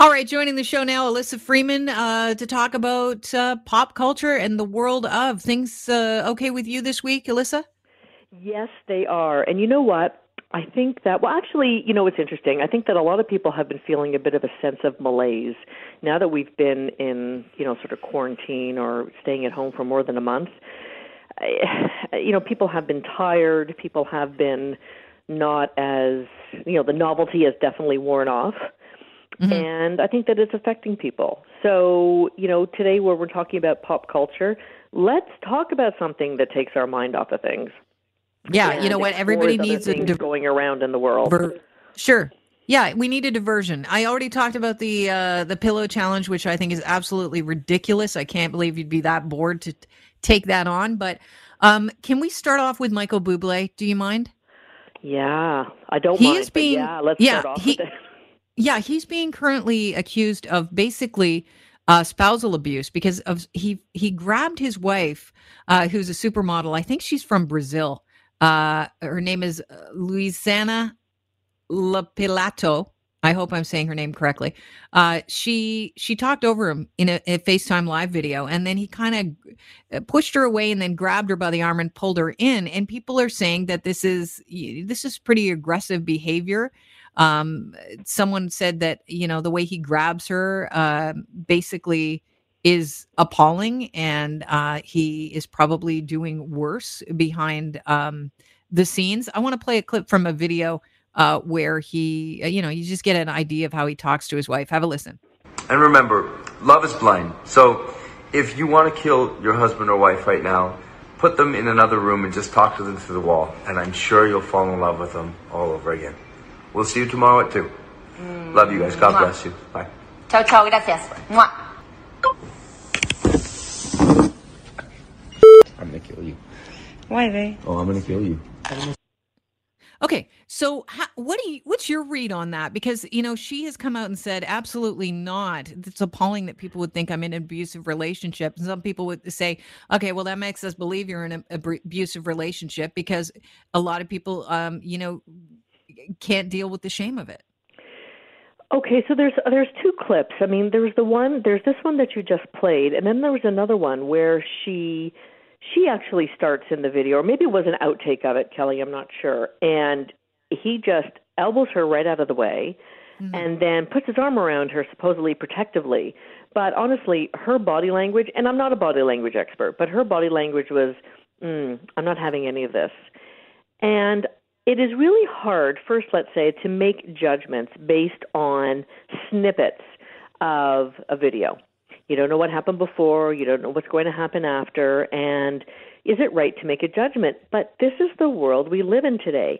All right, joining the show now, Alyssa Freeman, uh, to talk about uh, pop culture and the world of things. Uh, okay with you this week, Alyssa? Yes, they are. And you know what? I think that, well, actually, you know, it's interesting. I think that a lot of people have been feeling a bit of a sense of malaise now that we've been in, you know, sort of quarantine or staying at home for more than a month. You know, people have been tired. People have been not as, you know, the novelty has definitely worn off. Mm-hmm. And I think that it's affecting people. So, you know, today where we're talking about pop culture, let's talk about something that takes our mind off of things. Yeah, you know what? Everybody needs a div- going around in the world. sure. Yeah, we need a diversion. I already talked about the uh, the pillow challenge, which I think is absolutely ridiculous. I can't believe you'd be that bored to take that on. But um, can we start off with Michael Bublé? Do you mind? Yeah, I don't he mind. Is being, yeah, let's yeah, start off he, with it. Yeah, he's being currently accused of basically uh, spousal abuse because of he he grabbed his wife, uh, who's a supermodel. I think she's from Brazil. Uh, her name is uh, Luisana Lopilato. I hope I'm saying her name correctly. Uh, she she talked over him in a, a FaceTime live video, and then he kind of uh, pushed her away, and then grabbed her by the arm and pulled her in. And people are saying that this is this is pretty aggressive behavior. Um, someone said that you know the way he grabs her uh, basically is appalling, and uh, he is probably doing worse behind um, the scenes. I want to play a clip from a video uh, where he, uh, you know, you just get an idea of how he talks to his wife. Have a listen. And remember, love is blind. So if you want to kill your husband or wife right now, put them in another room and just talk to them through the wall, and I'm sure you'll fall in love with them all over again. We'll see you tomorrow at 2. Mm. Love you guys. God Mwah. bless you. Bye. Ciao, ciao. Gracias. Mwah. I'm going to kill you. Why, they? Oh, I'm going to kill you. Okay, so how, what do you? What's your read on that? Because you know she has come out and said absolutely not. It's appalling that people would think I'm in an abusive relationship. And some people would say, okay, well that makes us believe you're in an abusive relationship because a lot of people, um, you know, can't deal with the shame of it. Okay, so there's there's two clips. I mean, there's the one there's this one that you just played, and then there was another one where she she actually starts in the video, or maybe it was an outtake of it, Kelly. I'm not sure. And he just elbows her right out of the way, mm-hmm. and then puts his arm around her, supposedly protectively. But honestly, her body language, and I'm not a body language expert, but her body language was, mm, I'm not having any of this. And it is really hard, first, let's say, to make judgments based on snippets of a video. You don't know what happened before, you don't know what's going to happen after, and is it right to make a judgment? But this is the world we live in today.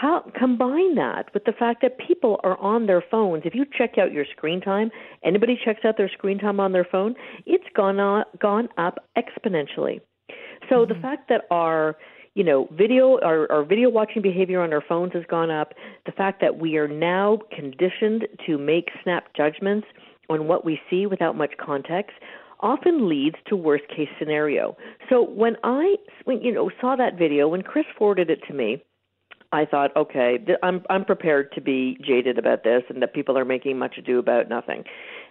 Co- combine that with the fact that people are on their phones. If you check out your screen time, anybody checks out their screen time on their phone, it's gone on, gone up exponentially. So mm-hmm. the fact that our you know, video our, our video watching behavior on our phones has gone up. The fact that we are now conditioned to make snap judgments on what we see without much context often leads to worst case scenario. So when I when, you know saw that video when Chris forwarded it to me, I thought, okay, I'm I'm prepared to be jaded about this and that people are making much ado about nothing.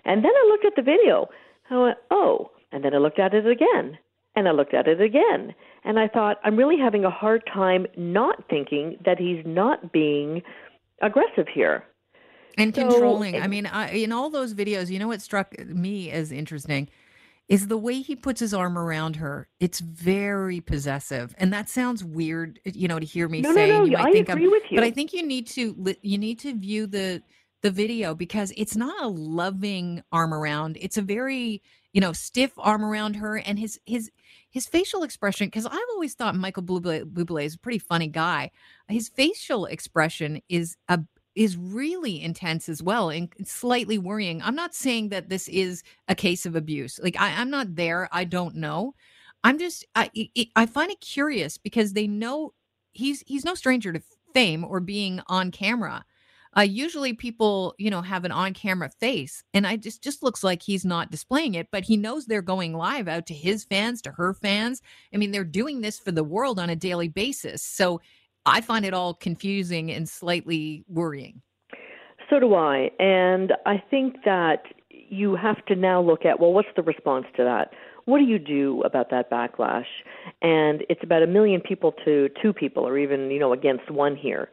And then I looked at the video. I went, oh, and then I looked at it again. And I looked at it again. And I thought, I'm really having a hard time not thinking that he's not being aggressive here. And so, controlling. I mean, I, in all those videos, you know what struck me as interesting is the way he puts his arm around her. It's very possessive, and that sounds weird, you know, to hear me no, say. No, no, you might I think agree I'm, with you. But I think you need to you need to view the the video because it's not a loving arm around. It's a very you know stiff arm around her, and his his his facial expression because i've always thought michael bublé, is a pretty funny guy. His facial expression is a is really intense as well and slightly worrying. I'm not saying that this is a case of abuse. Like I, i'm not there. I don't know. I'm just i i find it curious because they know he's he's no stranger to fame or being on camera uh, usually people, you know, have an on-camera face, and I just just looks like he's not displaying it, but he knows they're going live out to his fans, to her fans. I mean, they're doing this for the world on a daily basis. So I find it all confusing and slightly worrying. So do I. And I think that you have to now look at well, what's the response to that? What do you do about that backlash? And it's about a million people to two people, or even you know against one here.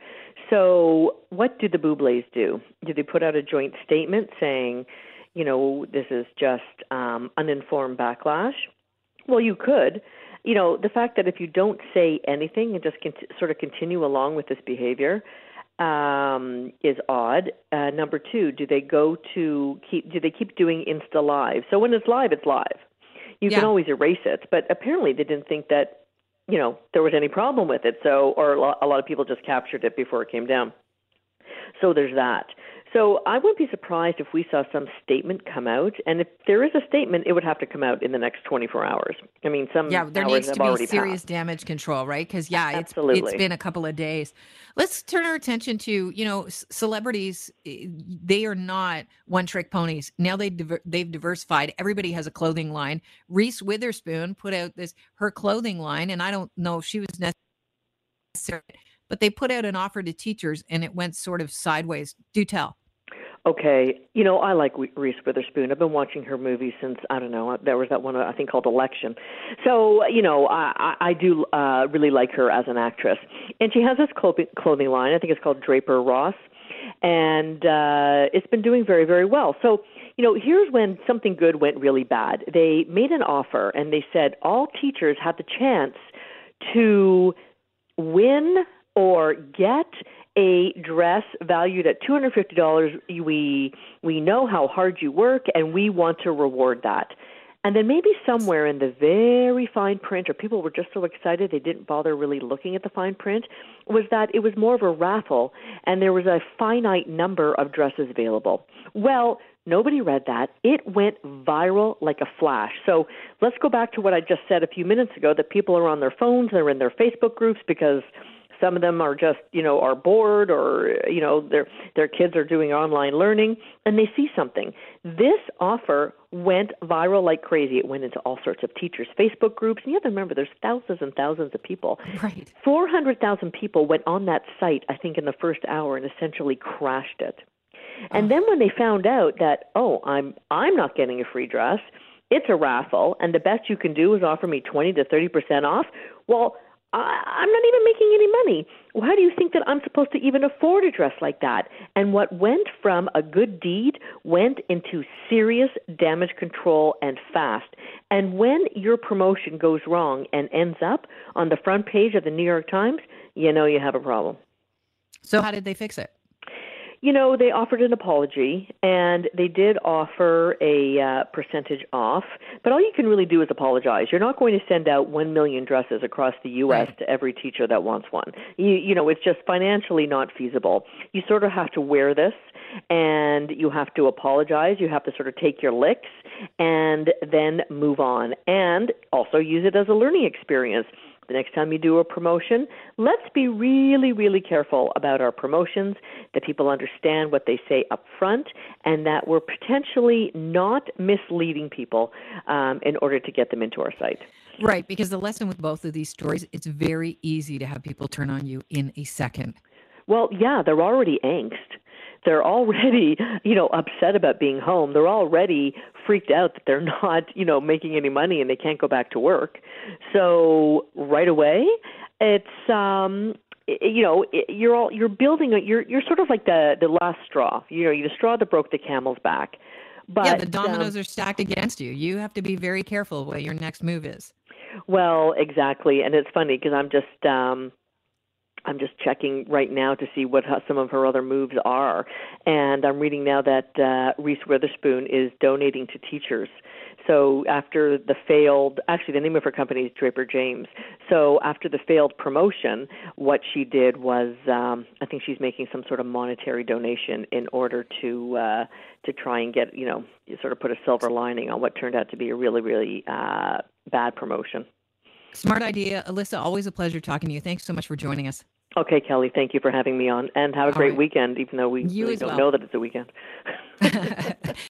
So what do the Bublé's do? Do they put out a joint statement saying, you know, this is just um, uninformed backlash? Well, you could. You know, the fact that if you don't say anything and just cont- sort of continue along with this behavior, um, is odd. Uh, number two, do they go to keep? Do they keep doing Insta Live? So when it's live, it's live. You Yeah. can always erase it, but apparently they didn't think that you know there was any problem with it. So or a lot, a lot of people just captured it before it came down. So there's that. So I wouldn't be surprised if we saw some statement come out, and if there is a statement, it would have to come out in the next 24 hours. I mean, some Yeah, there needs have to be serious passed. damage control, right? Because yeah, it's it's Absolutely. been a couple of days. Let's turn our attention to you know c- celebrities. eh, They are not one trick ponies. Now they diver- they've diversified. Everybody has a clothing line. Reese Witherspoon put out this her clothing line, and I don't know if she was necessary, but they put out an offer to teachers, and it went sort of sideways. Do tell. Okay, you know I like Reese Witherspoon. I've been watching her movies since I don't know. There was that one I think called Election. So you know I I do uh, really like her as an actress, and she has this clothing clothing line. I think it's called Draper Ross, and uh, it's been doing very very well. So you know here's when something good went really bad. They made an offer and they said all teachers had the chance to win or get a dress valued at $250 we we know how hard you work and we want to reward that and then maybe somewhere in the very fine print or people were just so excited they didn't bother really looking at the fine print was that it was more of a raffle and there was a finite number of dresses available well Nobody read that. It went viral like a flash. So let's go back to what I just said a few minutes ago that people are on their phones, they're in their Facebook groups because some of them are just, you know, are bored or you know, their their kids are doing online learning and they see something. This offer went viral like crazy. It went into all sorts of teachers' Facebook groups. And you have to remember there's thousands and thousands of people. Right. 400,000 people went on that site, I think, in the first hour and essentially crashed it. And oh. then when they found out that, oh, I'm I'm not getting a free dress, it's a raffle, and the best you can do is offer me 20 to 30 percent off. Well, I, I'm not even making any money. How do you think that I'm supposed to even afford a dress like that? And what went from a good deed went into serious damage control and fast. And when your promotion goes wrong and ends up on the front page of the New York Times, you know you have a problem. So how did they fix it? You know, they offered an apology and they did offer a uh, percentage off, but all you can really do is apologize. You're not going to send out 1 million dresses across the U.S. Right. to every teacher that wants one. You, you know, it's just financially not feasible. You sort of have to wear this and you have to apologize. You have to sort of take your licks and then move on and also use it as a learning experience. The next time you do a promotion, let's be really, really careful about our promotions, that people understand what they say up front, and that we're potentially not misleading people um, in order to get them into our site. Right, because the lesson with both of these stories, it's very easy to have people turn on you in a second. Well, yeah, they're already angst. They're already, you know, upset about being home. They're already freaked out that they're not, you know, making any money and they can't go back to work. So right away, it's um you know you're all you're building a you're you're sort of like the the last straw you know you're the straw that broke the camel's back but yeah, the um, dominoes are stacked against you. You have to be very careful what your next move is. Well, exactly, and it's funny because I'm just um I'm just checking right now to see what some of her other moves are, and I'm reading now that uh, Reese Witherspoon is donating to teachers. So after the failed, actually the name of her company is Draper James. So after the failed promotion, what she did was, um, I think she's making some sort of monetary donation in order to uh, to try and get, you know, sort of put a silver lining on what turned out to be a really, really uh, bad promotion. Smart idea. Alyssa, always a pleasure talking to you. Thanks so much for joining us. Okay, Kelly, thank you for having me on, and have a All great right. weekend, even though we You really don't well. know that it's a weekend.